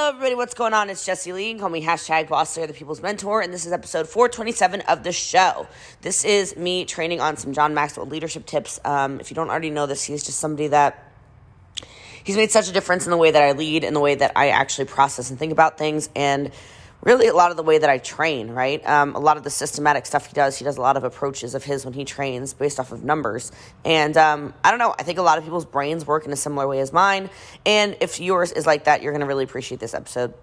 Hello, everybody. What's going on? It's Jessie Lee. Call me hashtag Boss the People's Mentor, and this is episode 427 of the show. This is me training on some John Maxwell leadership tips. Um, if you don't already know this, he's just somebody that he's made such a difference in the way that I lead, in the way that I actually process and think about things, and really a lot of the way that I train, right? Um, a lot of the systematic stuff he does, he does a lot of approaches of his when he trains based off of numbers. And um, I don't know, I think a lot of people's brains work in a similar way as mine. And if yours is like that, you're going to really appreciate this episode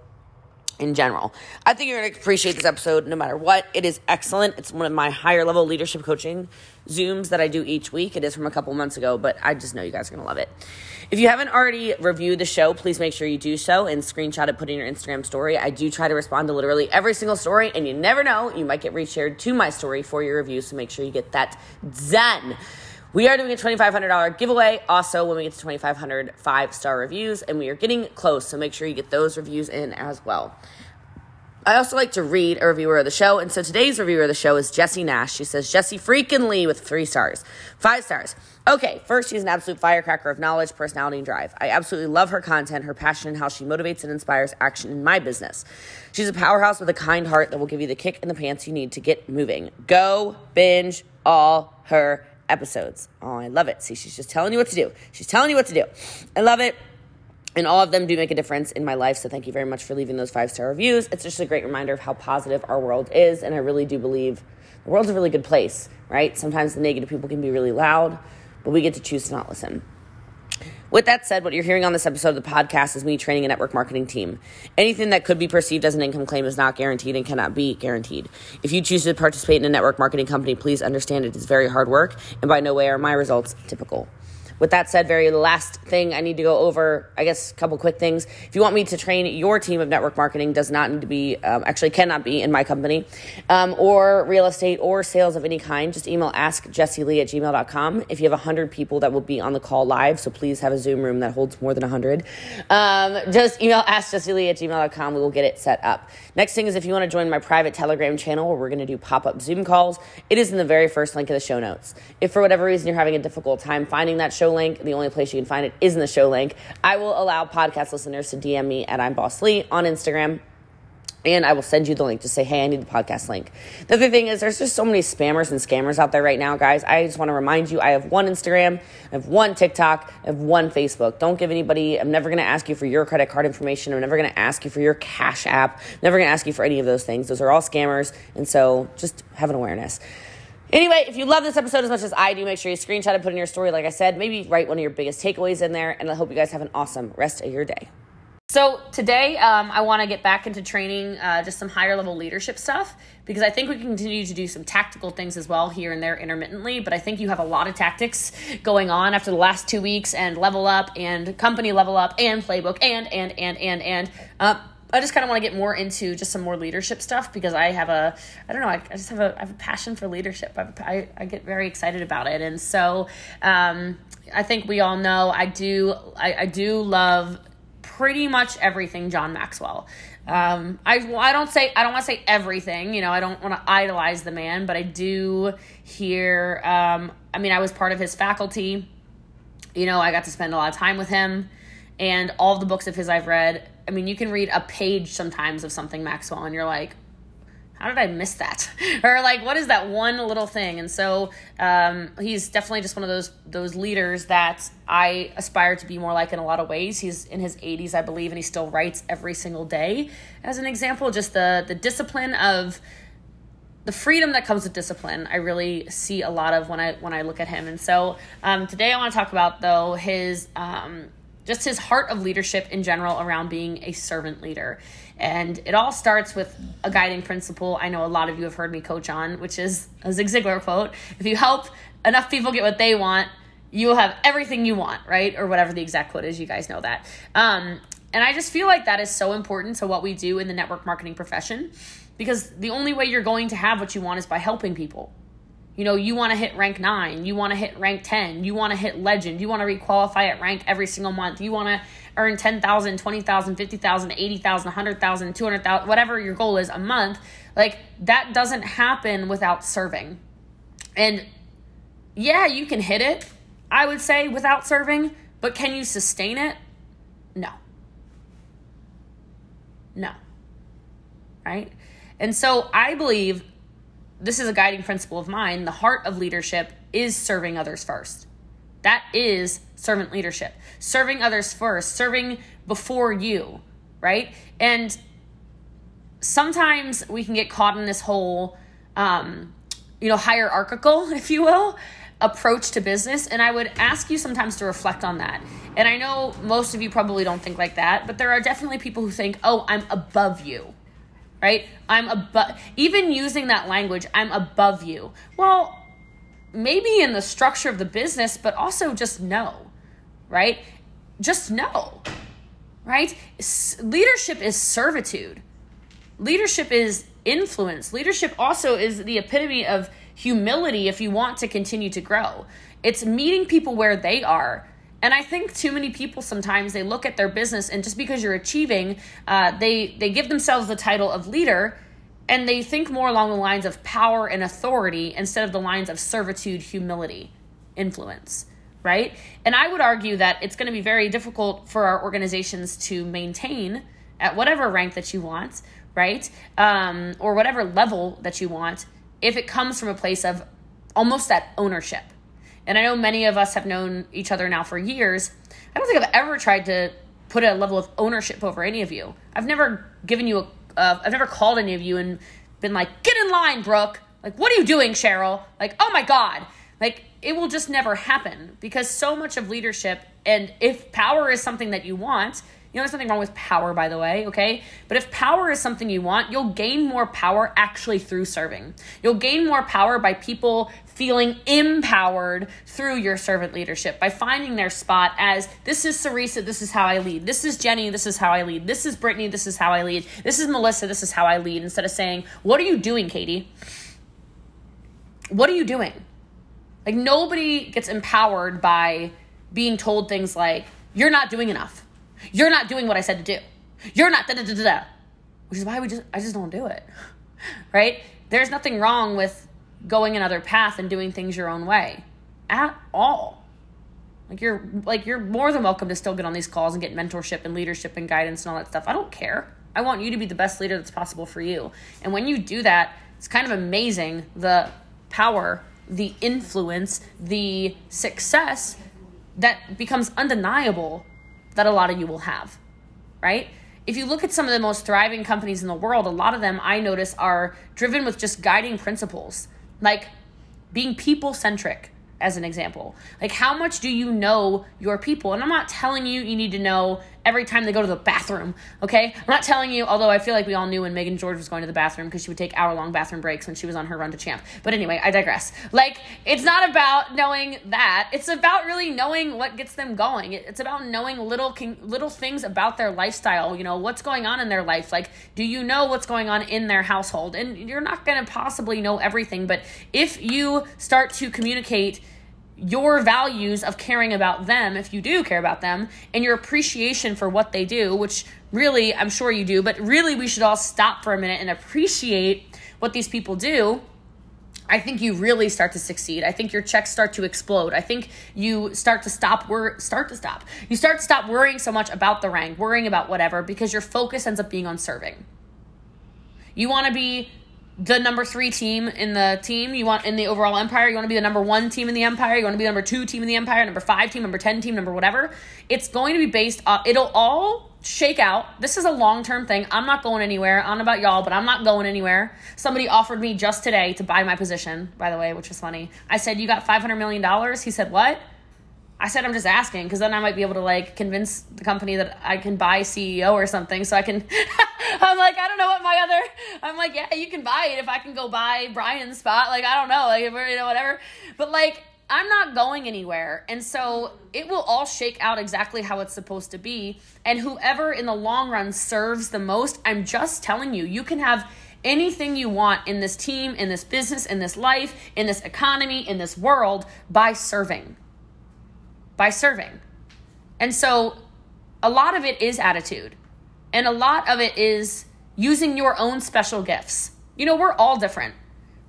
in general. I think you're going to appreciate this episode no matter what. It is excellent. It's one of my higher level leadership coaching Zooms that I do each week. It is from a couple months ago, but I just know you guys are going to love it. If you haven't already reviewed the show, please make sure you do so and screenshot it, put in your Instagram story. I do try to respond to literally every single story, and you never know, you might get reshared to my story for your review, so make sure you get that done. We are doing a $2,500 giveaway also when we get to 2,500 five star reviews, and we are getting close, so make sure you get those reviews in as well. I also like to read a reviewer of the show, and so today's reviewer of the show is Jessie Nash. She says, Jessie freaking Lee with three stars, five stars. Okay, first, she's an absolute firecracker of knowledge, personality, and drive. I absolutely love her content, her passion, and how she motivates and inspires action in my business. She's a powerhouse with a kind heart that will give you the kick in the pants you need to get moving. Go binge all her episodes. Oh, I love it. See, she's just telling you what to do. She's telling you what to do. I love it. And all of them do make a difference in my life. So thank you very much for leaving those five star reviews. It's just a great reminder of how positive our world is. And I really do believe the world's a really good place, right? Sometimes the negative people can be really loud, but we get to choose to not listen. With that said, what you're hearing on this episode of the podcast is me training a network marketing team. Anything that could be perceived as an income claim is not guaranteed and cannot be guaranteed. If you choose to participate in a network marketing company, please understand it is very hard work, and by no way are my results typical. With that said, very last thing I need to go over, I guess, a couple quick things. If you want me to train your team of network marketing, does not need to be, um, actually cannot be in my company, um, or real estate or sales of any kind, just email askjessielee at gmail.com. If you have 100 people that will be on the call live, so please have a Zoom room that holds more than 100, um, just email askjessielee at gmail.com. We will get it set up. Next thing is if you want to join my private Telegram channel where we're going to do pop up Zoom calls, it is in the very first link of the show notes. If for whatever reason you're having a difficult time finding that show, show link. The only place you can find it is in the show link. I will allow podcast listeners to DM me at I'm Boss Lee on Instagram. And I will send you the link to say, hey, I need the podcast link. The other thing is, there's just so many spammers and scammers out there right now, guys. I just want to remind you I have one Instagram, I have one TikTok, I have one Facebook. Don't give anybody, I'm never going to ask you for your credit card information. I'm never going to ask you for your Cash App. I'm never going to ask you for any of those things. Those are all scammers. And so just have an awareness. Anyway, if you love this episode as much as I do, make sure you screenshot and put in your story. Like I said, maybe write one of your biggest takeaways in there. And I hope you guys have an awesome rest of your day. So, today um, I want to get back into training uh, just some higher level leadership stuff because I think we can continue to do some tactical things as well here and there intermittently. But I think you have a lot of tactics going on after the last two weeks and level up and company level up and playbook and, and, and, and, and. Uh, I just kind of want to get more into just some more leadership stuff because I have a, I don't know, I, I just have a, I have a passion for leadership. I, I, I get very excited about it. And so um, I think we all know I do, I, I do love pretty much everything John Maxwell. Um, I, I don't say, I don't want to say everything, you know, I don't want to idolize the man, but I do hear, um, I mean, I was part of his faculty, you know, I got to spend a lot of time with him and all the books of his I've read I mean, you can read a page sometimes of something Maxwell and you're like, how did I miss that? or like, what is that one little thing? And so um, he's definitely just one of those those leaders that I aspire to be more like in a lot of ways. He's in his 80s, I believe, and he still writes every single day. As an example, just the the discipline of the freedom that comes with discipline. I really see a lot of when I when I look at him. And so um, today I want to talk about though his um, just his heart of leadership in general around being a servant leader. And it all starts with a guiding principle I know a lot of you have heard me coach on, which is a Zig Ziglar quote If you help enough people get what they want, you will have everything you want, right? Or whatever the exact quote is, you guys know that. Um, and I just feel like that is so important to what we do in the network marketing profession because the only way you're going to have what you want is by helping people, you know, you want to hit rank nine, you want to hit rank 10, you want to hit legend, you want to requalify at rank every single month, you want to earn 10,000, 20,000, 50,000, 80,000, 100,000, 200,000, whatever your goal is a month. Like that doesn't happen without serving. And yeah, you can hit it, I would say, without serving, but can you sustain it? No. No. Right? And so I believe this is a guiding principle of mine. The heart of leadership is serving others first. That is servant leadership. Serving others first, serving before you, right? And sometimes we can get caught in this whole um, you know, hierarchical, if you will, approach to business. And I would ask you sometimes to reflect on that. And I know most of you probably don't think like that, but there are definitely people who think, oh, I'm above you, right? I'm above, even using that language, I'm above you. Well, maybe in the structure of the business, but also just know, right? Just know, right? S- leadership is servitude. Leadership is influence. Leadership also is the epitome of humility if you want to continue to grow. It's meeting people where they are. And I think too many people sometimes they look at their business and just because you're achieving, uh, they they give themselves the title of leader, and they think more along the lines of power and authority instead of the lines of servitude, humility, influence, right? And I would argue that it's going to be very difficult for our organizations to maintain at whatever rank that you want right? Um, or whatever level that you want, if it comes from a place of almost that ownership. And I know many of us have known each other now for years. I don't think I've ever tried to put a level of ownership over any of you. I've never given you a, uh, I've never called any of you and been like, get in line, Brooke. Like, what are you doing, Cheryl? Like, oh my God. Like, it will just never happen because so much of leadership, and if power is something that you want, know, there's nothing wrong with power, by the way, okay? But if power is something you want, you'll gain more power actually through serving. You'll gain more power by people feeling empowered through your servant leadership, by finding their spot as this is Sarisa, this is how I lead. This is Jenny, this is how I lead. This is Brittany, this is how I lead. This is Melissa, this is how I lead. Instead of saying, What are you doing, Katie? What are you doing? Like, nobody gets empowered by being told things like, You're not doing enough you're not doing what I said to do. You're not da da da da da. Which is why we just I just don't do it. Right? There's nothing wrong with going another path and doing things your own way. At all. Like you're like you're more than welcome to still get on these calls and get mentorship and leadership and guidance and all that stuff. I don't care. I want you to be the best leader that's possible for you. And when you do that, it's kind of amazing the power, the influence, the success that becomes undeniable that a lot of you will have, right? If you look at some of the most thriving companies in the world, a lot of them I notice are driven with just guiding principles, like being people centric, as an example. Like, how much do you know your people? And I'm not telling you you need to know every time they go to the bathroom, okay? I'm not telling you, although I feel like we all knew when Megan George was going to the bathroom because she would take hour long bathroom breaks when she was on her run to champ. But anyway, I digress. Like, it's not about knowing that, it's about really knowing what gets them going. It's about knowing little, little things about their lifestyle, you know, what's going on in their life. Like, do you know what's going on in their household? And you're not going to possibly know everything, but if you start to communicate, your values of caring about them, if you do care about them, and your appreciation for what they do, which really I'm sure you do, but really we should all stop for a minute and appreciate what these people do. I think you really start to succeed. I think your checks start to explode. I think you start to stop wor- start to stop. You start to stop worrying so much about the rank, worrying about whatever because your focus ends up being on serving. You want to be the number three team in the team. You want in the overall empire. You want to be the number one team in the empire. You want to be the number two team in the empire, number five team, number 10 team, number whatever. It's going to be based on, it'll all shake out. This is a long term thing. I'm not going anywhere. I don't know about y'all, but I'm not going anywhere. Somebody offered me just today to buy my position, by the way, which was funny. I said, You got $500 million? He said, What? I said I'm just asking because then I might be able to like convince the company that I can buy CEO or something. So I can. I'm like I don't know what my other. I'm like yeah, you can buy it if I can go buy Brian's spot. Like I don't know, like you know whatever. But like I'm not going anywhere, and so it will all shake out exactly how it's supposed to be. And whoever in the long run serves the most, I'm just telling you, you can have anything you want in this team, in this business, in this life, in this economy, in this world by serving by serving. And so a lot of it is attitude, and a lot of it is using your own special gifts. You know, we're all different.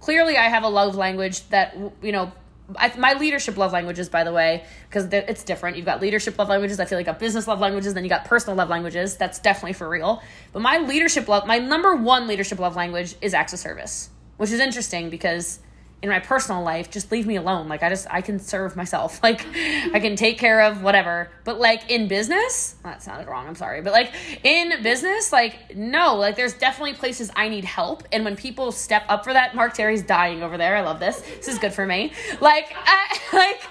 Clearly, I have a love language that, you know, I, my leadership love languages, by the way, because it's different. You've got leadership love languages. I feel like got business love languages. Then you got personal love languages. That's definitely for real. But my leadership love, my number one leadership love language is acts of service, which is interesting because in my personal life just leave me alone. Like i just i can serve myself. Like i can take care of whatever. But like in business that sounded wrong i'm sorry. But like in business like no like there's definitely places i need help. And when people step up for that mark terry's dying over there. I love this. This is good for me. Like I, like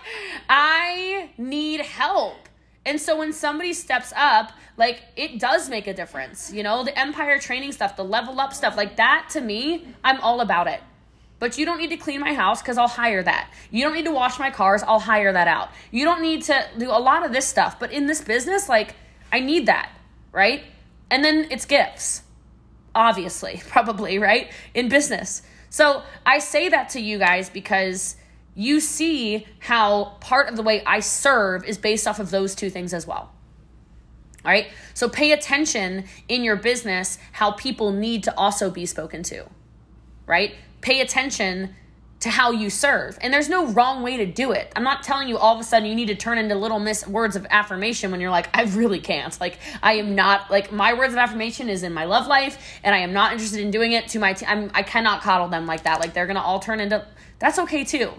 i need help. And so when somebody steps up, like it does make a difference. You know, the empire training stuff, the level up stuff, like that to me, I'm all about it. But you don't need to clean my house because I'll hire that. You don't need to wash my cars, I'll hire that out. You don't need to do a lot of this stuff. But in this business, like, I need that, right? And then it's gifts, obviously, probably, right? In business. So I say that to you guys because you see how part of the way I serve is based off of those two things as well. All right. So pay attention in your business how people need to also be spoken to, right? Pay attention to how you serve. And there's no wrong way to do it. I'm not telling you all of a sudden you need to turn into little miss words of affirmation when you're like, I really can't. Like, I am not, like, my words of affirmation is in my love life, and I am not interested in doing it to my team. I cannot coddle them like that. Like, they're going to all turn into, that's okay too.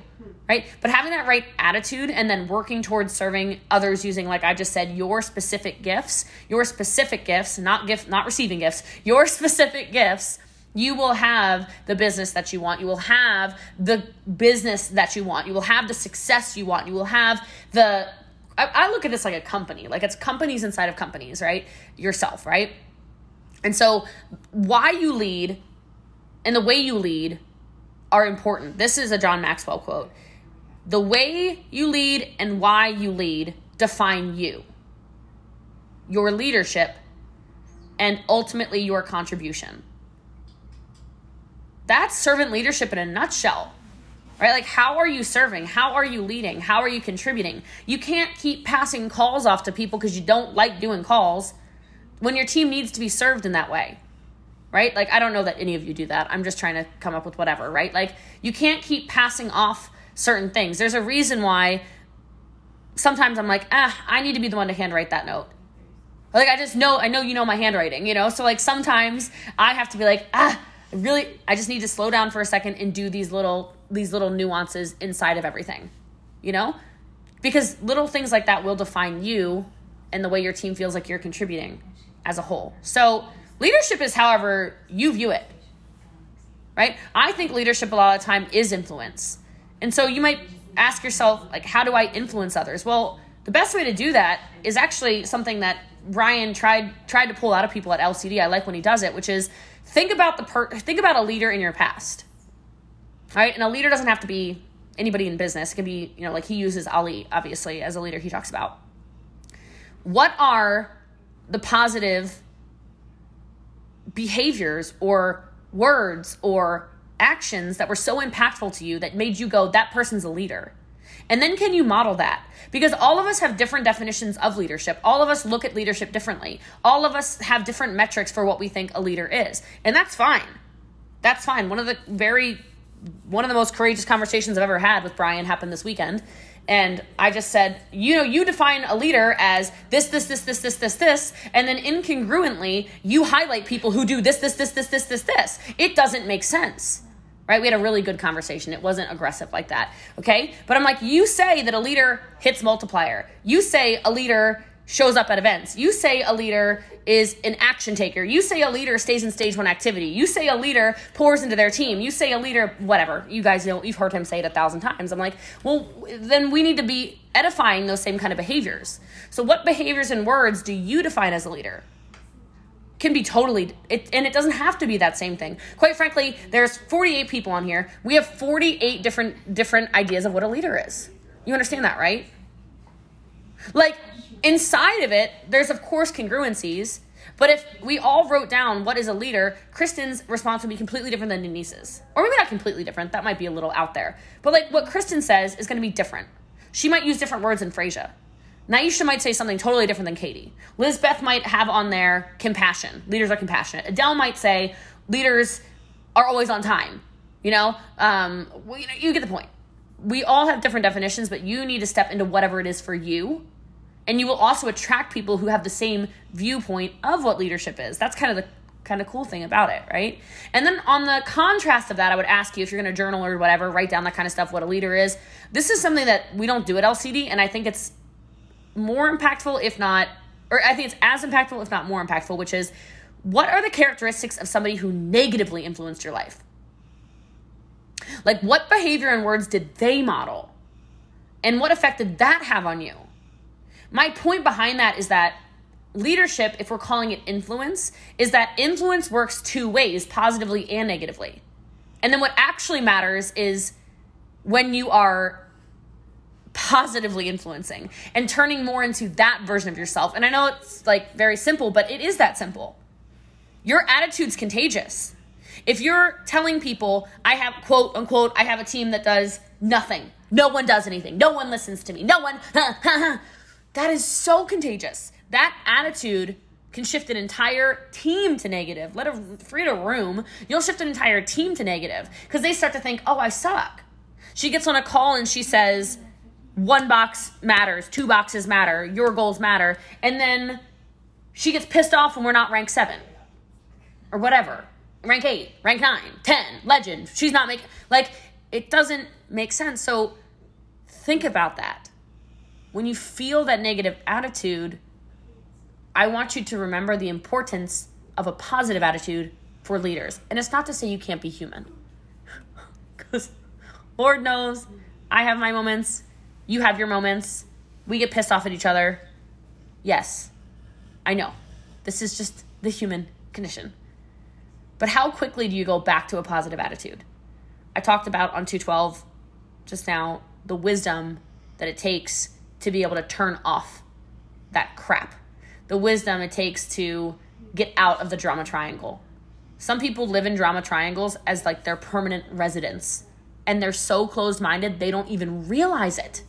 Right? But having that right attitude and then working towards serving others using, like I just said, your specific gifts, your specific gifts, not gift, not receiving gifts, your specific gifts you will have the business that you want. You will have the business that you want. You will have the success you want. You will have the. I, I look at this like a company, like it's companies inside of companies, right? Yourself, right? And so, why you lead and the way you lead are important. This is a John Maxwell quote. The way you lead and why you lead define you, your leadership, and ultimately your contribution. That's servant leadership in a nutshell. Right? Like, how are you serving? How are you leading? How are you contributing? You can't keep passing calls off to people because you don't like doing calls when your team needs to be served in that way. Right? Like, I don't know that any of you do that. I'm just trying to come up with whatever, right? Like, you can't keep passing off certain things. There's a reason why sometimes I'm like, ah, I need to be the one to handwrite that note. Like, I just know, I know you know my handwriting, you know? So, like, sometimes I have to be like, ah, really I just need to slow down for a second and do these little these little nuances inside of everything. You know? Because little things like that will define you and the way your team feels like you're contributing as a whole. So, leadership is however you view it. Right? I think leadership a lot of the time is influence. And so you might ask yourself like how do I influence others? Well, the best way to do that is actually something that Ryan tried tried to pull out of people at LCD. I like when he does it, which is think about the per- think about a leader in your past. Right? And a leader doesn't have to be anybody in business. It can be, you know, like he uses Ali obviously as a leader he talks about. What are the positive behaviors or words or actions that were so impactful to you that made you go that person's a leader? And then can you model that? Because all of us have different definitions of leadership. All of us look at leadership differently. All of us have different metrics for what we think a leader is. And that's fine. That's fine. One of the very one of the most courageous conversations I've ever had with Brian happened this weekend. And I just said, you know, you define a leader as this, this, this, this, this, this, this, and then incongruently, you highlight people who do this, this, this, this, this, this, this. It doesn't make sense right? We had a really good conversation. It wasn't aggressive like that, okay? But I'm like, you say that a leader hits multiplier. You say a leader shows up at events. You say a leader is an action taker. You say a leader stays in stage one activity. You say a leader pours into their team. You say a leader, whatever. You guys know, you've heard him say it a thousand times. I'm like, well, then we need to be edifying those same kind of behaviors. So, what behaviors and words do you define as a leader? Can be totally it, and it doesn't have to be that same thing. Quite frankly there's 48 people on here. We have 48 different different ideas of what a leader is. You understand that right? Like inside of it there's of course congruencies but if we all wrote down what is a leader kristen's response would be completely different than denise's. Or maybe not completely different that might be a little out there. But like what kristen says is going to be different. She might use different words than Frasier. Naisha might say something totally different than Katie. Lizbeth might have on there compassion. Leaders are compassionate. Adele might say leaders are always on time. You know, um, well, you know, you get the point. we all have different definitions, but you need to step into whatever it is for you. And you will also attract people who have the same viewpoint of what leadership is. That's kind of the kind of cool thing about it, right? And then on the contrast of that, I would ask you if you're going to journal or whatever, write down that kind of stuff, what a leader is. This is something that we don't do at LCD, and I think it's more impactful, if not, or I think it's as impactful, if not more impactful, which is what are the characteristics of somebody who negatively influenced your life? Like, what behavior and words did they model? And what effect did that have on you? My point behind that is that leadership, if we're calling it influence, is that influence works two ways, positively and negatively. And then what actually matters is when you are positively influencing and turning more into that version of yourself. And I know it's like very simple, but it is that simple. Your attitude's contagious. If you're telling people, I have, quote unquote, I have a team that does nothing, no one does anything, no one listens to me, no one, that is so contagious. That attitude can shift an entire team to negative. Let a free a room, you'll shift an entire team to negative because they start to think, oh, I suck. She gets on a call and she says, one box matters, two boxes matter, your goals matter, and then she gets pissed off when we're not rank seven or whatever rank eight, rank nine, 10, legend. She's not making, like, it doesn't make sense. So think about that. When you feel that negative attitude, I want you to remember the importance of a positive attitude for leaders. And it's not to say you can't be human. Because Lord knows I have my moments, you have your moments, we get pissed off at each other. Yes, I know. This is just the human condition. But how quickly do you go back to a positive attitude? I talked about on 212 just now the wisdom that it takes to be able to turn off that crap. The wisdom it takes to get out of the drama triangle. Some people live in drama triangles as like their permanent residence, and they're so closed minded they don't even realize it.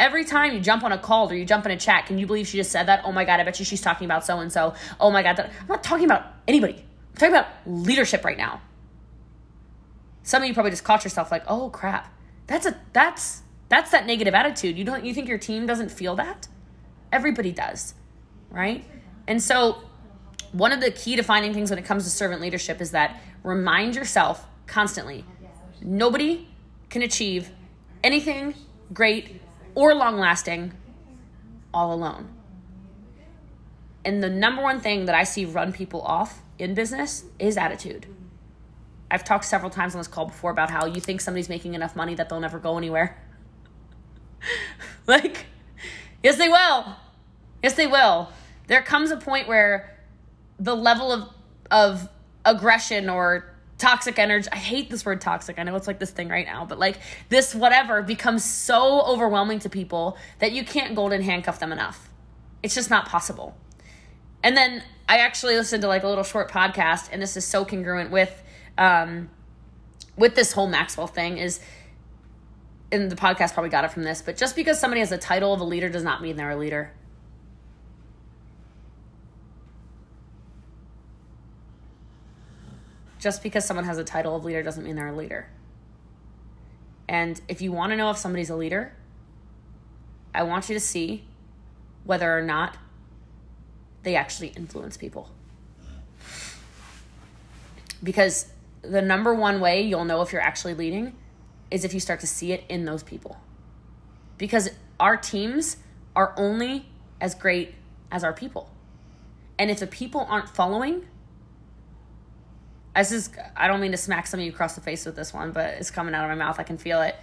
Every time you jump on a call or you jump in a chat, can you believe she just said that? Oh my God, I bet you she's talking about so and so. Oh my God, that, I'm not talking about anybody. I'm talking about leadership right now. Some of you probably just caught yourself like, oh crap. That's a that's that's that negative attitude. You don't you think your team doesn't feel that? Everybody does. Right? And so one of the key defining things when it comes to servant leadership is that remind yourself constantly nobody can achieve anything great or long lasting all alone. And the number one thing that I see run people off in business is attitude. I've talked several times on this call before about how you think somebody's making enough money that they'll never go anywhere. like, yes, they will. Yes, they will. There comes a point where the level of of aggression or toxic energy i hate this word toxic i know it's like this thing right now but like this whatever becomes so overwhelming to people that you can't golden handcuff them enough it's just not possible and then I actually listened to like a little short podcast, and this is so congruent with um, with this whole Maxwell thing. Is and the podcast probably got it from this, but just because somebody has a title of a leader does not mean they're a leader. Just because someone has a title of leader doesn't mean they're a leader. And if you want to know if somebody's a leader, I want you to see whether or not they actually influence people. Because the number one way you'll know if you're actually leading is if you start to see it in those people. Because our teams are only as great as our people. And if the people aren't following, this is I don't mean to smack some of you across the face with this one, but it's coming out of my mouth. I can feel it.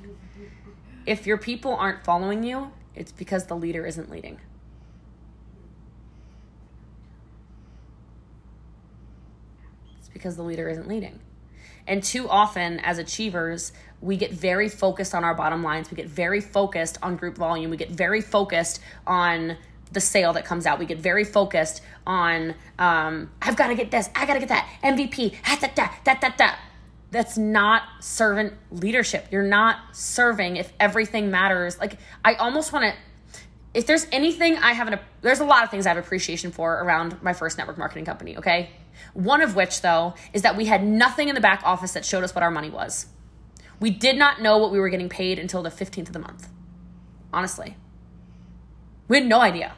if your people aren't following you, it's because the leader isn't leading. It's because the leader isn't leading. And too often, as achievers, we get very focused on our bottom lines. We get very focused on group volume. We get very focused on the sale that comes out. We get very focused on, um, I've got to get this, I got to get that, MVP, da, da, da, da, da. That's not servant leadership. You're not serving if everything matters. Like, I almost want to if there's anything I have an there's a lot of things I have appreciation for around my first network marketing company, okay? One of which though is that we had nothing in the back office that showed us what our money was. We did not know what we were getting paid until the 15th of the month. Honestly. We had no idea.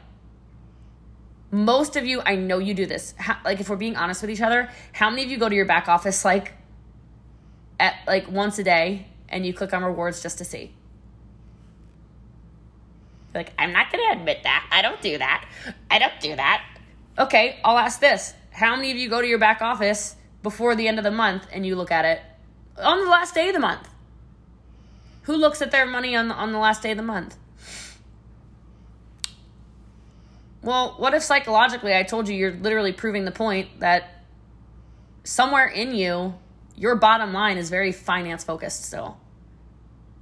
Most of you, I know you do this. How, like, if we're being honest with each other, how many of you go to your back office like at like once a day and you click on rewards just to see? Like, I'm not to admit that. I don't do that. I don't do that. Okay, I'll ask this. How many of you go to your back office before the end of the month and you look at it on the last day of the month? Who looks at their money on the, on the last day of the month? Well, what if psychologically I told you you're literally proving the point that somewhere in you, your bottom line is very finance focused still.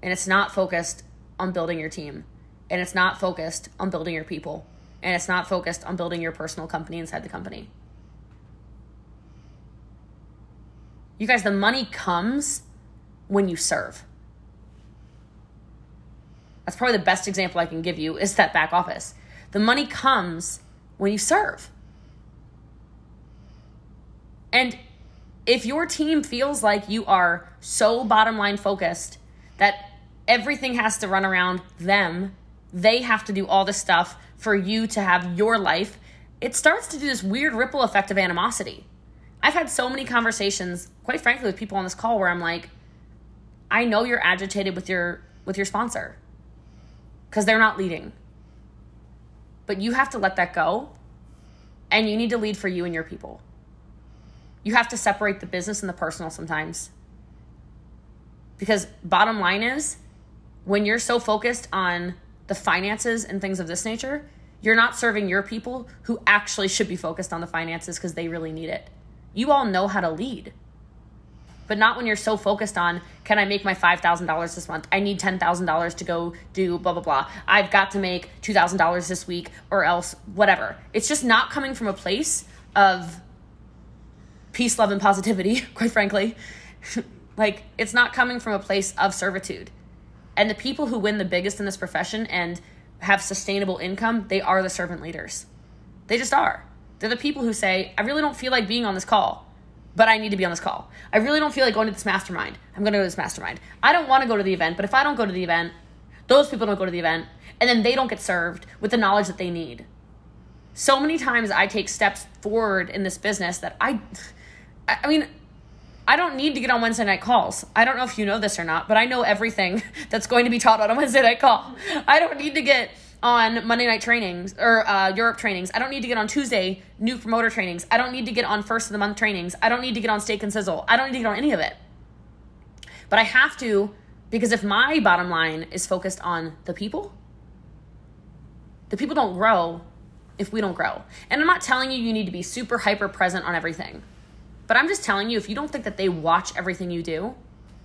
And it's not focused on building your team. And it's not focused on building your people. And it's not focused on building your personal company inside the company. You guys, the money comes when you serve. That's probably the best example I can give you is that back office. The money comes when you serve. And if your team feels like you are so bottom line focused that everything has to run around them, they have to do all this stuff for you to have your life, it starts to do this weird ripple effect of animosity. I've had so many conversations, quite frankly, with people on this call where I'm like, I know you're agitated with your with your sponsor because they're not leading. But you have to let that go and you need to lead for you and your people. You have to separate the business and the personal sometimes. Because bottom line is when you're so focused on the finances and things of this nature, you're not serving your people who actually should be focused on the finances because they really need it. You all know how to lead but not when you're so focused on can I make my $5,000 this month? I need $10,000 to go do blah, blah, blah. I've got to make $2,000 this week or else whatever. It's just not coming from a place of peace, love, and positivity, quite frankly. like, it's not coming from a place of servitude. And the people who win the biggest in this profession and have sustainable income, they are the servant leaders. They just are. They're the people who say, I really don't feel like being on this call but I need to be on this call. I really don't feel like going to this mastermind. I'm going to go to this mastermind. I don't want to go to the event, but if I don't go to the event, those people don't go to the event, and then they don't get served with the knowledge that they need. So many times I take steps forward in this business that I, I mean, I don't need to get on Wednesday night calls. I don't know if you know this or not, but I know everything that's going to be taught on a Wednesday night call. I don't need to get on Monday night trainings or uh, Europe trainings. I don't need to get on Tuesday new promoter trainings. I don't need to get on first of the month trainings. I don't need to get on steak and sizzle. I don't need to get on any of it. But I have to because if my bottom line is focused on the people, the people don't grow if we don't grow. And I'm not telling you you need to be super hyper present on everything. But I'm just telling you if you don't think that they watch everything you do,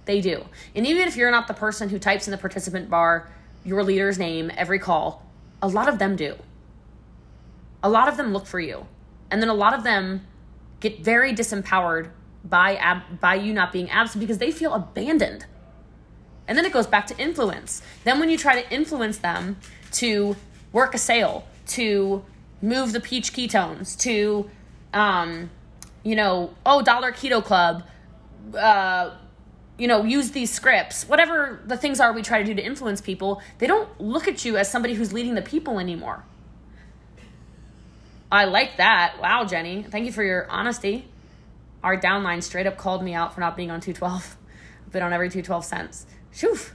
they do. And even if you're not the person who types in the participant bar your leader's name every call, a lot of them do. A lot of them look for you. And then a lot of them get very disempowered by ab- by you not being absent because they feel abandoned. And then it goes back to influence. Then when you try to influence them to work a sale, to move the peach ketones, to um, you know, oh, Dollar Keto Club, uh, you know, use these scripts, whatever the things are we try to do to influence people, they don't look at you as somebody who's leading the people anymore. I like that. Wow, Jenny. Thank you for your honesty. Our downline straight up called me out for not being on 212. I've been on every 212 cents. Shoof.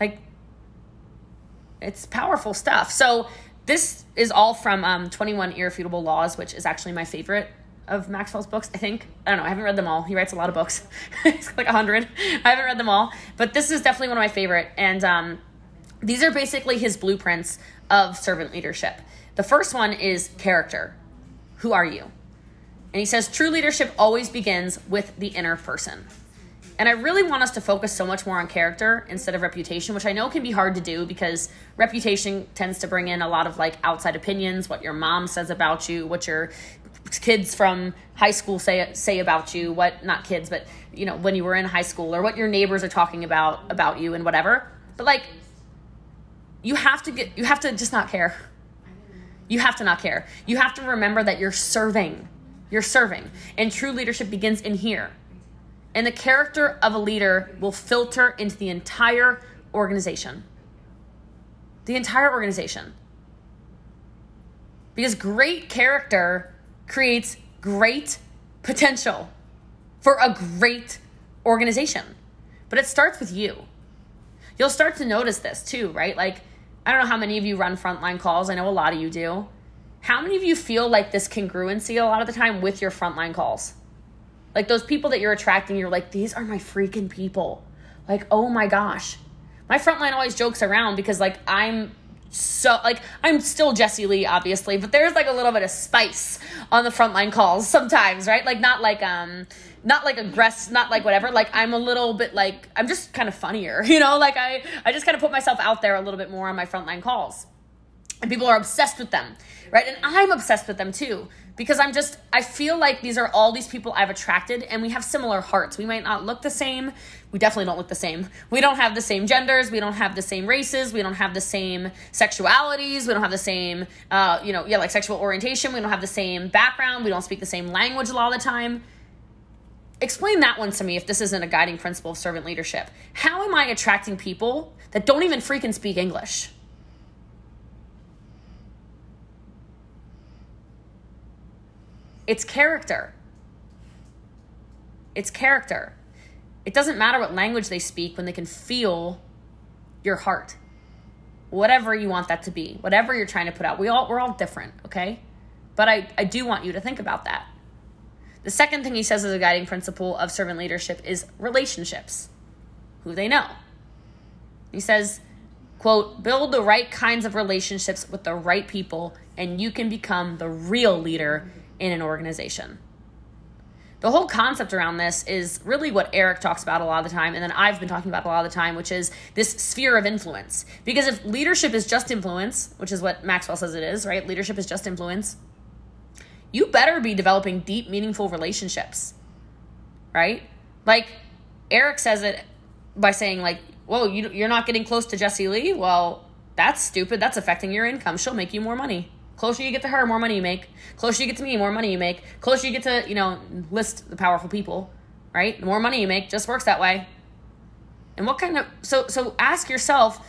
Like, it's powerful stuff. So, this is all from um, 21 Irrefutable Laws, which is actually my favorite of Maxwell's books, I think. I don't know. I haven't read them all. He writes a lot of books. it's like a hundred. I haven't read them all, but this is definitely one of my favorite. And um, these are basically his blueprints of servant leadership. The first one is character. Who are you? And he says true leadership always begins with the inner person. And I really want us to focus so much more on character instead of reputation, which I know can be hard to do because reputation tends to bring in a lot of like outside opinions, what your mom says about you, what your kids from high school say say about you, what not kids, but you know, when you were in high school or what your neighbors are talking about about you and whatever. But like you have to get you have to just not care. You have to not care. You have to remember that you're serving. You're serving. And true leadership begins in here. And the character of a leader will filter into the entire organization. The entire organization. Because great character creates great potential for a great organization. But it starts with you. You'll start to notice this too, right? Like, I don't know how many of you run frontline calls. I know a lot of you do. How many of you feel like this congruency a lot of the time with your frontline calls? Like those people that you're attracting, you're like, these are my freaking people. Like, oh my gosh. My frontline always jokes around because like I'm so like I'm still Jessie Lee, obviously, but there's like a little bit of spice on the frontline calls sometimes, right? Like not like um not like aggressive, not like whatever. Like I'm a little bit like I'm just kind of funnier, you know. Like I I just kind of put myself out there a little bit more on my frontline calls, and people are obsessed with them, right? And I'm obsessed with them too because I'm just I feel like these are all these people I've attracted and we have similar hearts. We might not look the same. We definitely don't look the same. We don't have the same genders, we don't have the same races, we don't have the same sexualities, we don't have the same uh, you know, yeah, like sexual orientation, we don't have the same background, we don't speak the same language a lot of the time. Explain that one to me if this isn't a guiding principle of servant leadership. How am I attracting people that don't even freaking speak English? It's character. It's character. It doesn't matter what language they speak when they can feel your heart. Whatever you want that to be, whatever you're trying to put out. We all we're all different, okay? But I, I do want you to think about that. The second thing he says as a guiding principle of servant leadership is relationships. Who they know. He says, quote, build the right kinds of relationships with the right people, and you can become the real leader in an organization. The whole concept around this is really what Eric talks about a lot of the time, and then I've been talking about a lot of the time, which is this sphere of influence. Because if leadership is just influence, which is what Maxwell says it is, right? Leadership is just influence, you better be developing deep, meaningful relationships, right? Like Eric says it by saying, like, whoa, you, you're not getting close to Jessie Lee? Well, that's stupid. That's affecting your income. She'll make you more money. Closer you get to her, more money you make. Closer you get to me, more money you make. Closer you get to, you know, list the powerful people, right? The more money you make just works that way. And what kind of so so ask yourself,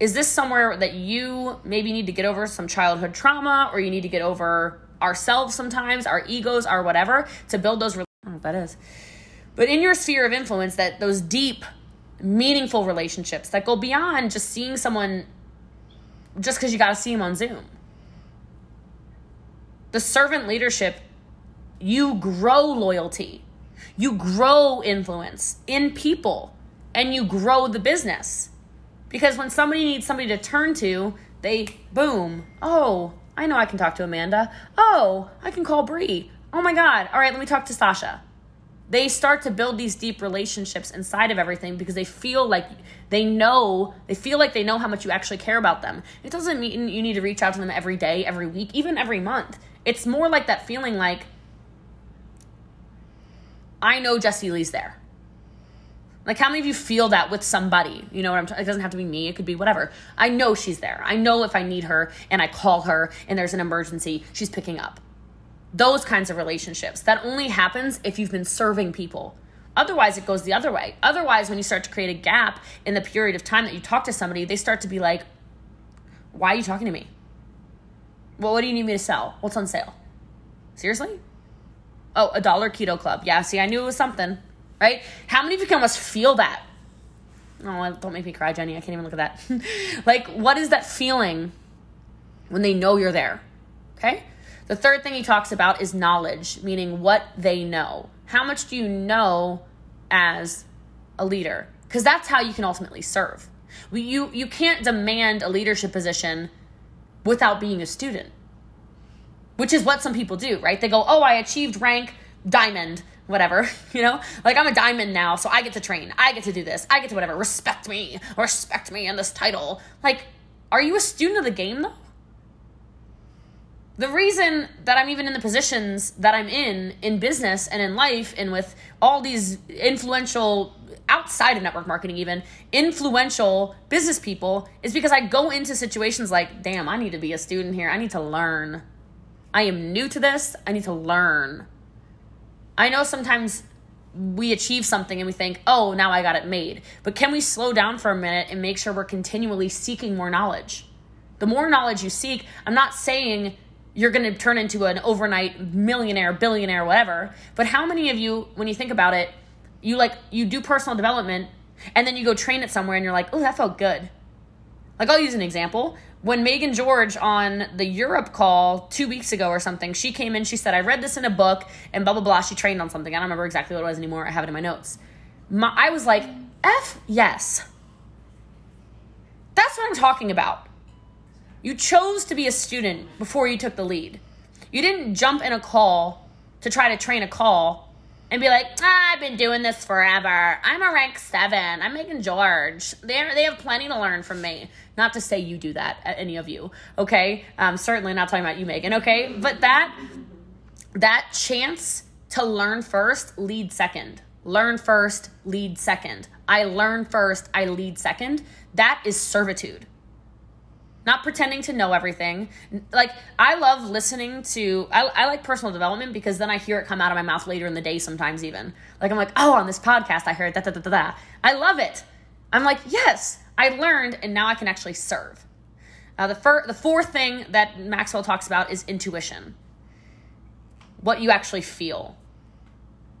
is this somewhere that you maybe need to get over some childhood trauma or you need to get over ourselves sometimes, our egos, our whatever, to build those that is. But in your sphere of influence, that those deep, meaningful relationships that go beyond just seeing someone just because you got to see them on Zoom the servant leadership, you grow loyalty, you grow influence in people, and you grow the business. Because when somebody needs somebody to turn to, they boom. Oh, I know I can talk to Amanda. Oh, I can call Bree. Oh my God. All right, let me talk to Sasha. They start to build these deep relationships inside of everything because they feel like they know, they feel like they know how much you actually care about them. It doesn't mean you need to reach out to them every day, every week, even every month. It's more like that feeling like I know Jessie Lee's there. Like how many of you feel that with somebody? You know what I'm talking? It doesn't have to be me. It could be whatever. I know she's there. I know if I need her and I call her and there's an emergency, she's picking up. Those kinds of relationships. That only happens if you've been serving people. Otherwise, it goes the other way. Otherwise, when you start to create a gap in the period of time that you talk to somebody, they start to be like, "Why are you talking to me? Well, what do you need me to sell? What's on sale? Seriously? Oh, a dollar keto club. Yeah, see, I knew it was something, right? How many of you can almost feel that? Oh, don't make me cry, Jenny. I can't even look at that. like, what is that feeling when they know you're there? Okay? The third thing he talks about is knowledge, meaning what they know. How much do you know as a leader? Because that's how you can ultimately serve. You, you can't demand a leadership position without being a student, which is what some people do, right? They go, oh, I achieved rank diamond, whatever, you know? Like I'm a diamond now, so I get to train. I get to do this. I get to whatever. Respect me. Respect me and this title. Like, are you a student of the game though? The reason that I'm even in the positions that I'm in in business and in life and with all these influential outside of network marketing even influential business people is because I go into situations like damn I need to be a student here I need to learn I am new to this I need to learn I know sometimes we achieve something and we think, oh, now I got it made. But can we slow down for a minute and make sure we're continually seeking more knowledge? The more knowledge you seek, I'm not saying you're going to turn into an overnight millionaire, billionaire, whatever. But how many of you, when you think about it, you like you do personal development and then you go train it somewhere and you're like, oh, that felt good. Like I'll use an example. When Megan George on the Europe call two weeks ago or something, she came in, she said, I read this in a book and blah blah blah. She trained on something. I don't remember exactly what it was anymore. I have it in my notes. My, I was like, F yes. That's what I'm talking about. You chose to be a student before you took the lead. You didn't jump in a call to try to train a call and be like, ah, I've been doing this forever. I'm a rank seven. I'm Megan George. They they have plenty to learn from me. Not to say you do that, any of you. Okay, um, certainly not talking about you, Megan. Okay, but that that chance to learn first, lead second. Learn first, lead second. I learn first, I lead second. That is servitude not pretending to know everything. Like I love listening to I, I like personal development because then I hear it come out of my mouth later in the day sometimes even. Like I'm like, oh, on this podcast I heard that da da da. I love it. I'm like, yes, I learned and now I can actually serve. Uh, the fir- the fourth thing that Maxwell talks about is intuition. What you actually feel.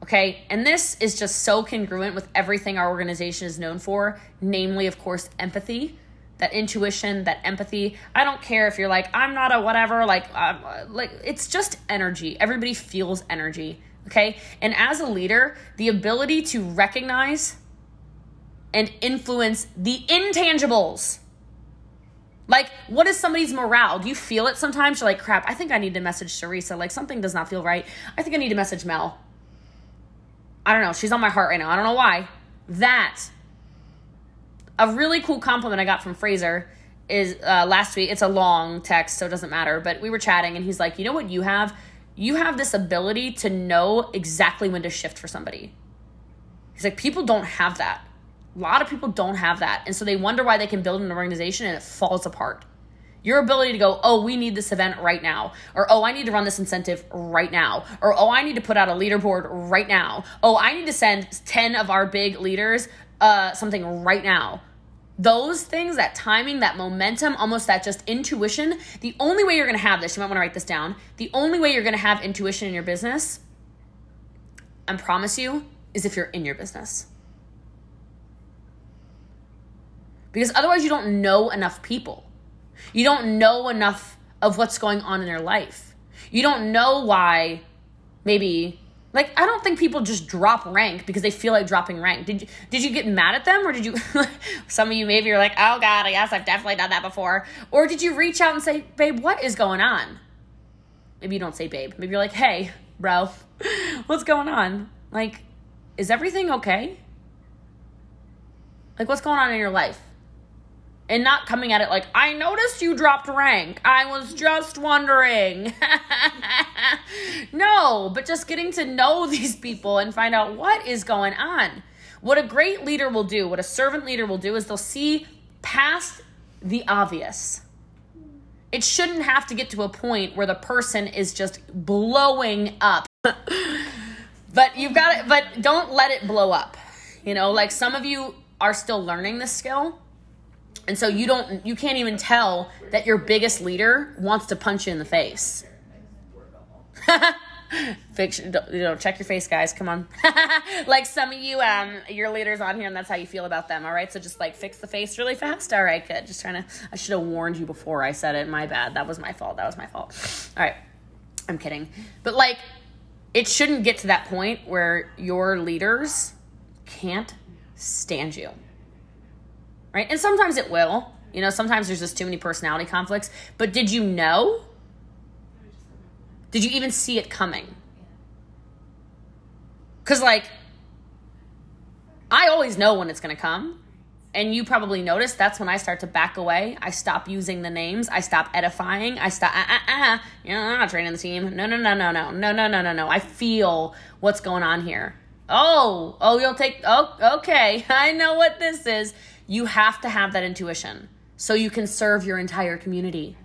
Okay, and this is just so congruent with everything our organization is known for, namely, of course, empathy that intuition, that empathy. I don't care if you're like I'm not a whatever, like uh, like it's just energy. Everybody feels energy, okay? And as a leader, the ability to recognize and influence the intangibles. Like, what is somebody's morale? Do you feel it sometimes? You're like, crap, I think I need to message Teresa. Like, something does not feel right. I think I need to message Mel. I don't know. She's on my heart right now. I don't know why. That a really cool compliment I got from Fraser is uh, last week. It's a long text, so it doesn't matter. But we were chatting, and he's like, "You know what you have? You have this ability to know exactly when to shift for somebody." He's like, "People don't have that. A lot of people don't have that, and so they wonder why they can build an organization and it falls apart." Your ability to go, oh, we need this event right now. Or, oh, I need to run this incentive right now. Or, oh, I need to put out a leaderboard right now. Oh, I need to send 10 of our big leaders uh, something right now. Those things, that timing, that momentum, almost that just intuition, the only way you're gonna have this, you might wanna write this down, the only way you're gonna have intuition in your business, I promise you, is if you're in your business. Because otherwise, you don't know enough people. You don't know enough of what's going on in their life. You don't know why maybe like I don't think people just drop rank because they feel like dropping rank. Did you did you get mad at them or did you some of you maybe you're like, "Oh god, I guess I've definitely done that before." Or did you reach out and say, "Babe, what is going on?" Maybe you don't say babe. Maybe you're like, "Hey, bro, what's going on? Like is everything okay?" Like what's going on in your life? And not coming at it like, I noticed you dropped rank. I was just wondering. no, but just getting to know these people and find out what is going on. What a great leader will do, what a servant leader will do, is they'll see past the obvious. It shouldn't have to get to a point where the person is just blowing up. but you've got it, but don't let it blow up. You know, like some of you are still learning this skill and so you don't you can't even tell that your biggest leader wants to punch you in the face. Fiction, you know, check your face, guys. Come on. like some of you, um, your leaders on here, and that's how you feel about them. All right, so just like fix the face really fast. All right, good. Just trying to. I should have warned you before I said it. My bad. That was my fault. That was my fault. All right, I'm kidding. But like, it shouldn't get to that point where your leaders can't stand you right? And sometimes it will. You know, sometimes there's just too many personality conflicts. But did you know? Did you even see it coming? Because, like, I always know when it's going to come. And you probably noticed that's when I start to back away. I stop using the names. I stop edifying. I stop, uh, uh, uh. You know, I'm not training the team. No, no, no, no, no, no, no, no, no, no. I feel what's going on here. Oh, oh, you'll take, oh, okay. I know what this is you have to have that intuition so you can serve your entire community.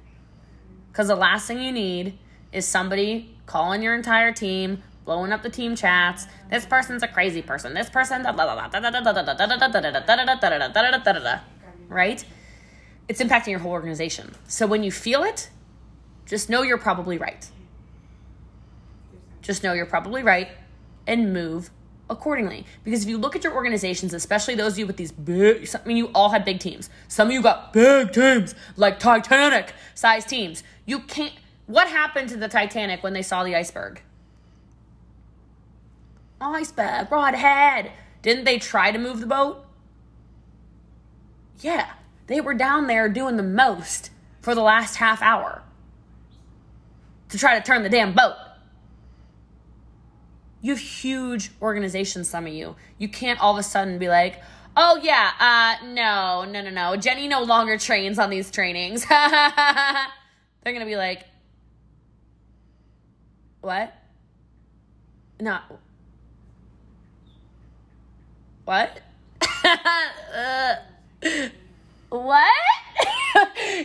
Because the last thing you need is somebody calling your entire team, blowing up the team chats. This person's a crazy person. This person, right? It's impacting your whole organization. So when you feel it, just know you're probably right. Just know you're probably right and move accordingly. Because if you look at your organizations, especially those of you with these big, I mean, you all had big teams. Some of you got big teams, like Titanic size teams. You can't, what happened to the Titanic when they saw the iceberg? Iceberg, right ahead. Didn't they try to move the boat? Yeah, they were down there doing the most for the last half hour to try to turn the damn boat. You have huge organizations, some of you. You can't all of a sudden be like, oh, yeah, uh, no, no, no, no. Jenny no longer trains on these trainings. They're going to be like, what? No. What? uh, what?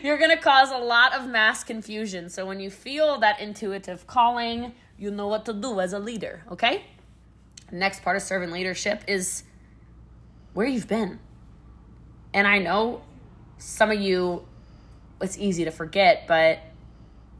You're going to cause a lot of mass confusion. So when you feel that intuitive calling, you know what to do as a leader, okay? Next part of servant leadership is where you've been. And I know some of you, it's easy to forget, but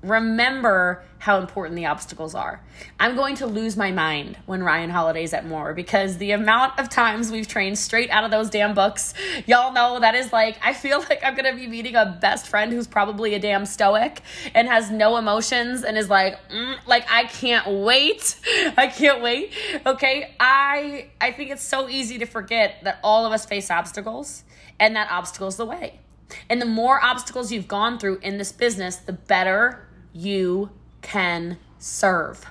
remember how important the obstacles are. I'm going to lose my mind when Ryan Holiday's at More because the amount of times we've trained straight out of those damn books, y'all know that is like, I feel like I'm gonna be meeting a best friend who's probably a damn stoic and has no emotions and is like, mm, like I can't wait. I can't wait. Okay. I I think it's so easy to forget that all of us face obstacles and that obstacle's the way. And the more obstacles you've gone through in this business, the better you can serve.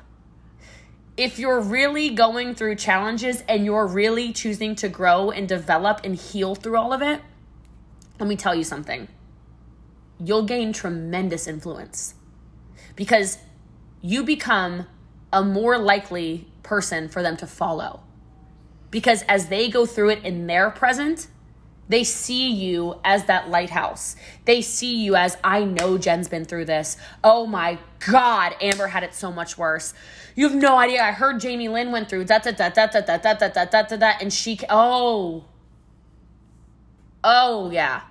If you're really going through challenges and you're really choosing to grow and develop and heal through all of it, let me tell you something. You'll gain tremendous influence because you become a more likely person for them to follow. Because as they go through it in their present, they see you as that lighthouse. They see you as, I know Jen's been through this. Oh my God, Amber had it so much worse. You have no idea. I heard Jamie Lynn went through da da da da da da da da da da and she, oh. Oh, yeah.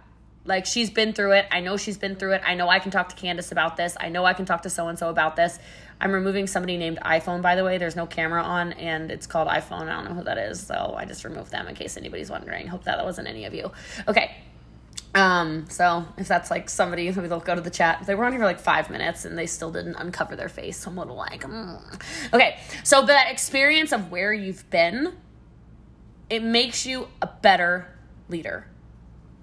Like she's been through it. I know she's been through it. I know I can talk to Candace about this. I know I can talk to so and so about this. I'm removing somebody named iPhone, by the way. There's no camera on, and it's called iPhone. I don't know who that is, so I just removed them in case anybody's wondering. Hope that, that wasn't any of you. Okay. Um, so if that's like somebody, maybe they'll go to the chat. They were on here for like five minutes and they still didn't uncover their face. So I'm a little like, mm. okay. So that experience of where you've been, it makes you a better leader.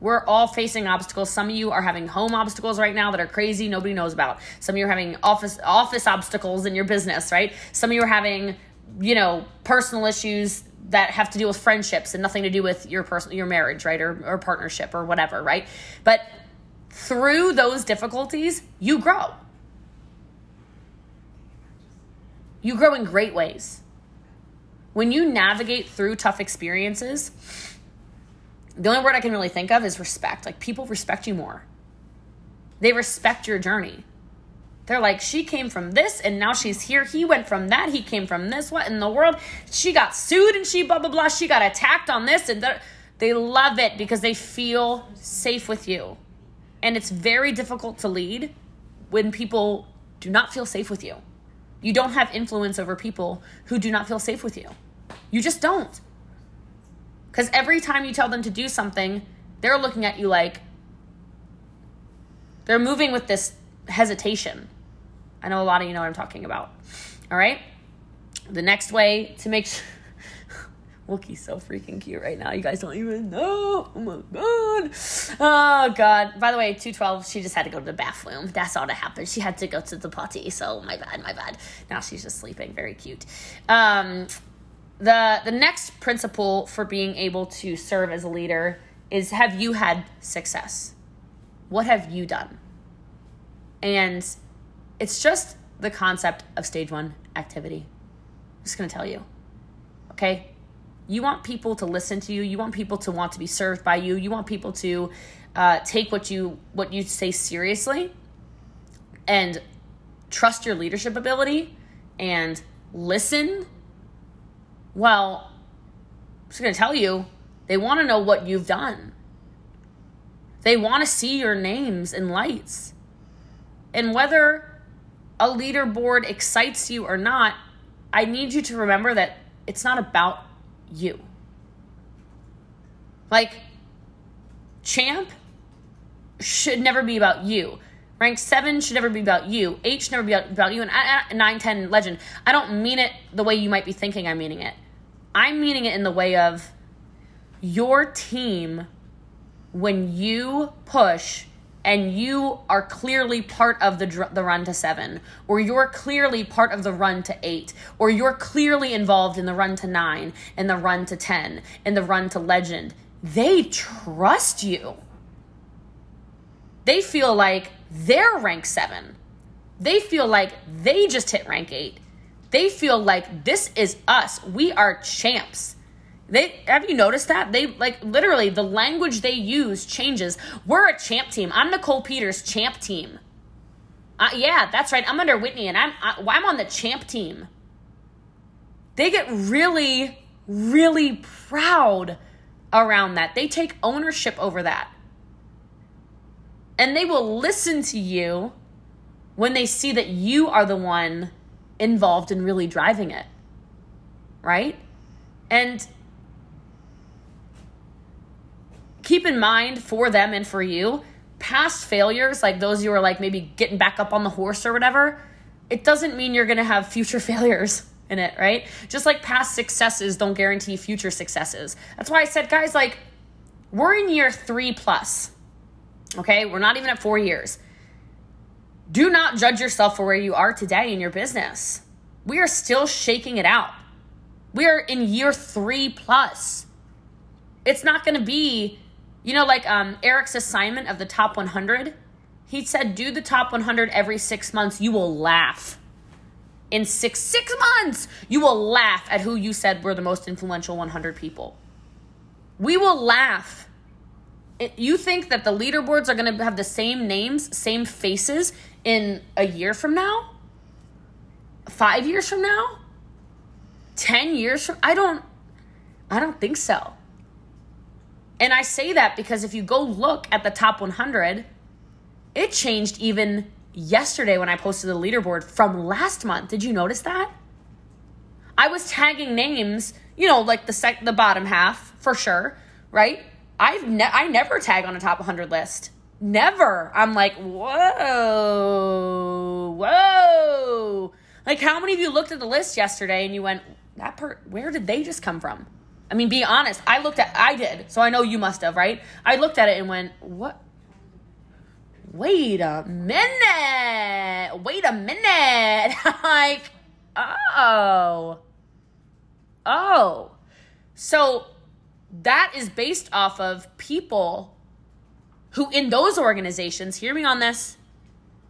We're all facing obstacles. Some of you are having home obstacles right now that are crazy, nobody knows about. Some of you are having office office obstacles in your business, right? Some of you are having, you know, personal issues that have to do with friendships and nothing to do with your personal your marriage, right? Or or partnership or whatever, right? But through those difficulties, you grow. You grow in great ways. When you navigate through tough experiences, the only word I can really think of is respect. Like people respect you more. They respect your journey. They're like, she came from this and now she's here. He went from that. He came from this. What in the world? She got sued and she blah, blah, blah. She got attacked on this. And they love it because they feel safe with you. And it's very difficult to lead when people do not feel safe with you. You don't have influence over people who do not feel safe with you. You just don't. Because every time you tell them to do something, they're looking at you like they're moving with this hesitation. I know a lot of you know what I'm talking about. All right? The next way to make sure. Wookie's so freaking cute right now. You guys don't even know. Oh my god. Oh god. By the way, 212, she just had to go to the bathroom. That's all that happened. She had to go to the potty. So my bad, my bad. Now she's just sleeping. Very cute. Um, the the next principle for being able to serve as a leader is have you had success? What have you done? And it's just the concept of stage one activity. I'm just going to tell you okay? You want people to listen to you. You want people to want to be served by you. You want people to uh, take what you what you say seriously and trust your leadership ability and listen, well, I'm just going to tell you, they want to know what you've done. They want to see your names in lights. And whether a leaderboard excites you or not, I need you to remember that it's not about you. Like, champ should never be about you. Rank 7 should never be about you. 8 should never be about you. And 9, 10, legend. I don't mean it the way you might be thinking I'm meaning it. I'm meaning it in the way of your team, when you push and you are clearly part of the the run to 7 or you're clearly part of the run to 8 or you're clearly involved in the run to 9 and the run to 10 and the run to legend they trust you they feel like they're rank 7 they feel like they just hit rank 8 they feel like this is us we are champs they have you noticed that they like literally the language they use changes. We're a champ team. I'm Nicole Peters champ team. Uh, yeah, that's right. I'm under Whitney, and I'm I, I'm on the champ team. They get really, really proud around that. They take ownership over that, and they will listen to you when they see that you are the one involved in really driving it, right? And keep in mind for them and for you, past failures, like those you were like maybe getting back up on the horse or whatever, it doesn't mean you're going to have future failures in it, right? Just like past successes don't guarantee future successes. That's why I said, guys, like, we're in year three plus. Okay, we're not even at four years. Do not judge yourself for where you are today in your business. We are still shaking it out. We are in year three plus. It's not going to be you know, like um, Eric's assignment of the top 100, he said, do the top 100 every six months. You will laugh. In six six months, you will laugh at who you said were the most influential 100 people. We will laugh. You think that the leaderboards are going to have the same names, same faces in a year from now? Five years from now? Ten years from? I don't. I don't think so. And I say that because if you go look at the top 100, it changed even yesterday when I posted the leaderboard from last month. Did you notice that? I was tagging names, you know, like the sec- the bottom half for sure, right? I've ne- I never tag on a top 100 list. Never. I'm like, whoa, whoa. Like, how many of you looked at the list yesterday and you went, that part, where did they just come from? I mean, be honest. I looked at, I did, so I know you must have, right? I looked at it and went, what? Wait a minute. Wait a minute. like, oh. Oh. So that is based off of people who, in those organizations, hear me on this,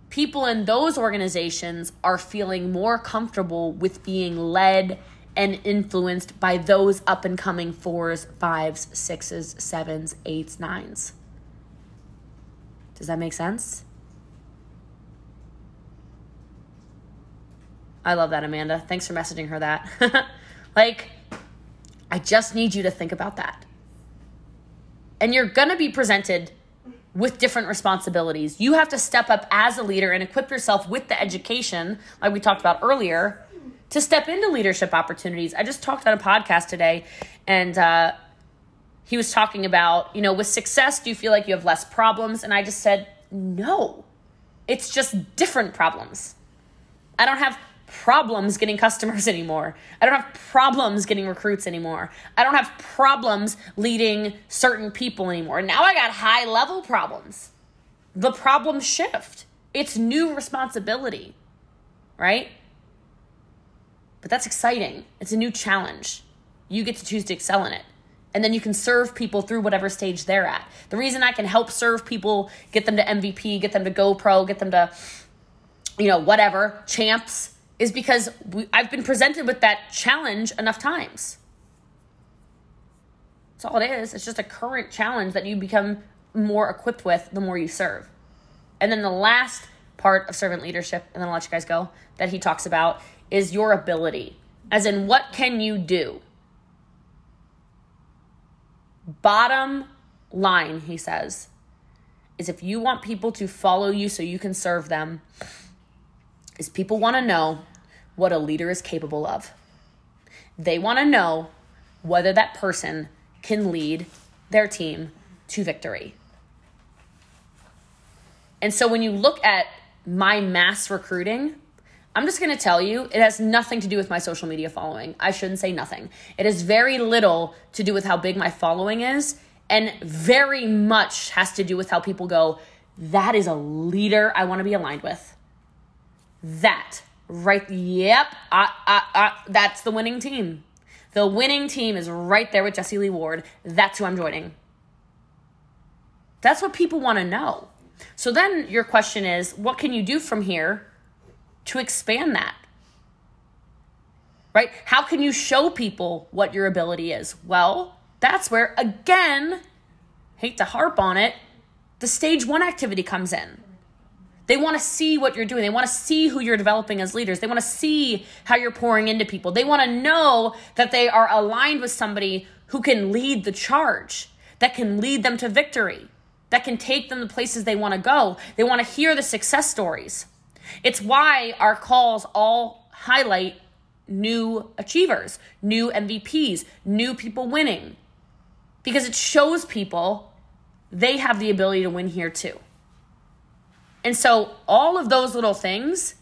people in those organizations are feeling more comfortable with being led and influenced by those up and coming fours, fives, sixes, sevens, eights, nines. Does that make sense? I love that, Amanda. Thanks for messaging her that. like, I just need you to think about that. And you're going to be presented with different responsibilities. You have to step up as a leader and equip yourself with the education, like we talked about earlier, to step into leadership opportunities. I just talked on a podcast today, and uh, he was talking about, you know, with success, do you feel like you have less problems? And I just said, no, it's just different problems. I don't have problems getting customers anymore. I don't have problems getting recruits anymore. I don't have problems leading certain people anymore. Now I got high level problems. The problems shift. It's new responsibility, right? But that's exciting. It's a new challenge. You get to choose to excel in it. And then you can serve people through whatever stage they're at. The reason I can help serve people, get them to MVP, get them to GoPro, get them to, you know, whatever, champs, is because we, I've been presented with that challenge enough times. That's all it is. It's just a current challenge that you become more equipped with the more you serve. And then the last part of servant leadership, and then I'll let you guys go, that he talks about is your ability. As in, what can you do? Bottom line, he says, is if you want people to follow you so you can serve them, is people want to know what a leader is capable of. They want to know whether that person can lead their team to victory. And so when you look at my mass recruiting, I'm just going to tell you, it has nothing to do with my social media following. I shouldn't say nothing. It has very little to do with how big my following is, and very much has to do with how people go, that is a leader I want to be aligned with. That, right? Yep, I, I, I, that's the winning team. The winning team is right there with Jessie Lee Ward. That's who I'm joining. That's what people want to know. So then your question is what can you do from here to expand that? Right? How can you show people what your ability is? Well, that's where, again, hate to harp on it, the stage one activity comes in. They want to see what you're doing. They want to see who you're developing as leaders. They want to see how you're pouring into people. They want to know that they are aligned with somebody who can lead the charge, that can lead them to victory, that can take them to places they want to go. They want to hear the success stories. It's why our calls all highlight new achievers, new MVPs, new people winning, because it shows people they have the ability to win here too. And so all of those little things,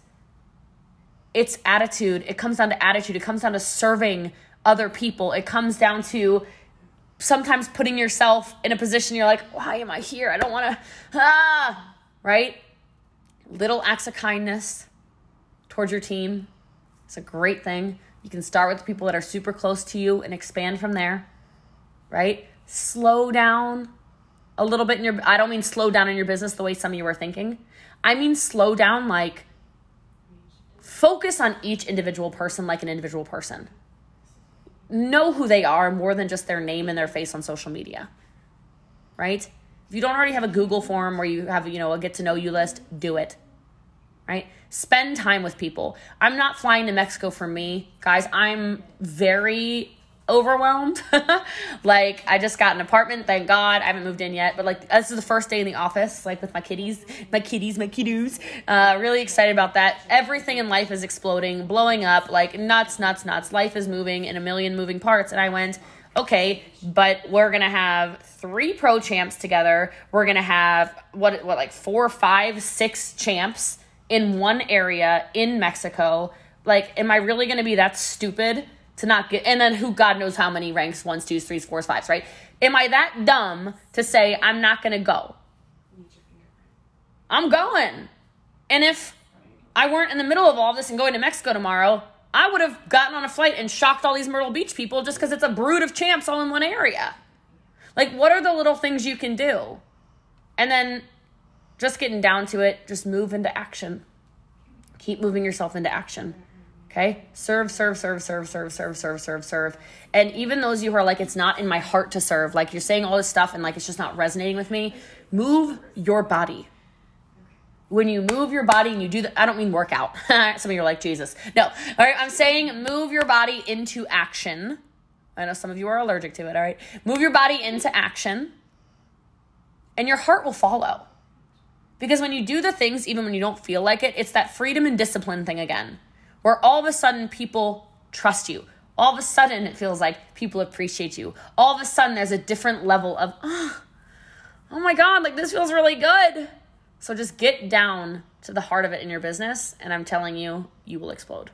it's attitude. It comes down to attitude. It comes down to serving other people. It comes down to sometimes putting yourself in a position you're like, why am I here? I don't want to, ah, right? Little acts of kindness towards your team. It's a great thing. You can start with people that are super close to you and expand from there, right? Slow down a little bit in your I don't mean slow down in your business the way some of you are thinking. I mean slow down like focus on each individual person like an individual person. Know who they are more than just their name and their face on social media. Right? If you don't already have a Google form where you have, you know, a get to know you list, do it. Right? Spend time with people. I'm not flying to Mexico for me. Guys, I'm very overwhelmed. like I just got an apartment, thank God. I haven't moved in yet, but like this is the first day in the office, like with my kitties, my kitties, my kiddos. Uh, really excited about that. Everything in life is exploding, blowing up, like nuts, nuts, nuts. Life is moving in a million moving parts, and I went. Okay, but we're gonna have three pro champs together. We're gonna have what what like four, five, six champs in one area in Mexico. Like, am I really gonna be that stupid to not get, and then who God knows how many ranks ones, twos, threes, fours, fives, right? Am I that dumb to say I'm not going to go? I'm going. And if I weren't in the middle of all this and going to Mexico tomorrow, I would have gotten on a flight and shocked all these Myrtle Beach people just because it's a brood of champs all in one area. Like, what are the little things you can do? And then just getting down to it, just move into action. Keep moving yourself into action. Okay? Serve, serve, serve, serve, serve, serve, serve, serve, serve. And even those of you who are like, it's not in my heart to serve, like you're saying all this stuff and like it's just not resonating with me, move your body. When you move your body and you do that, I don't mean workout. some of you are like, Jesus. No. All right. I'm saying move your body into action. I know some of you are allergic to it. All right. Move your body into action and your heart will follow. Because when you do the things, even when you don't feel like it, it's that freedom and discipline thing again where all of a sudden people trust you. All of a sudden it feels like people appreciate you. All of a sudden there's a different level of, oh, oh my God, like this feels really good. So just get down to the heart of it in your business, and I'm telling you, you will explode.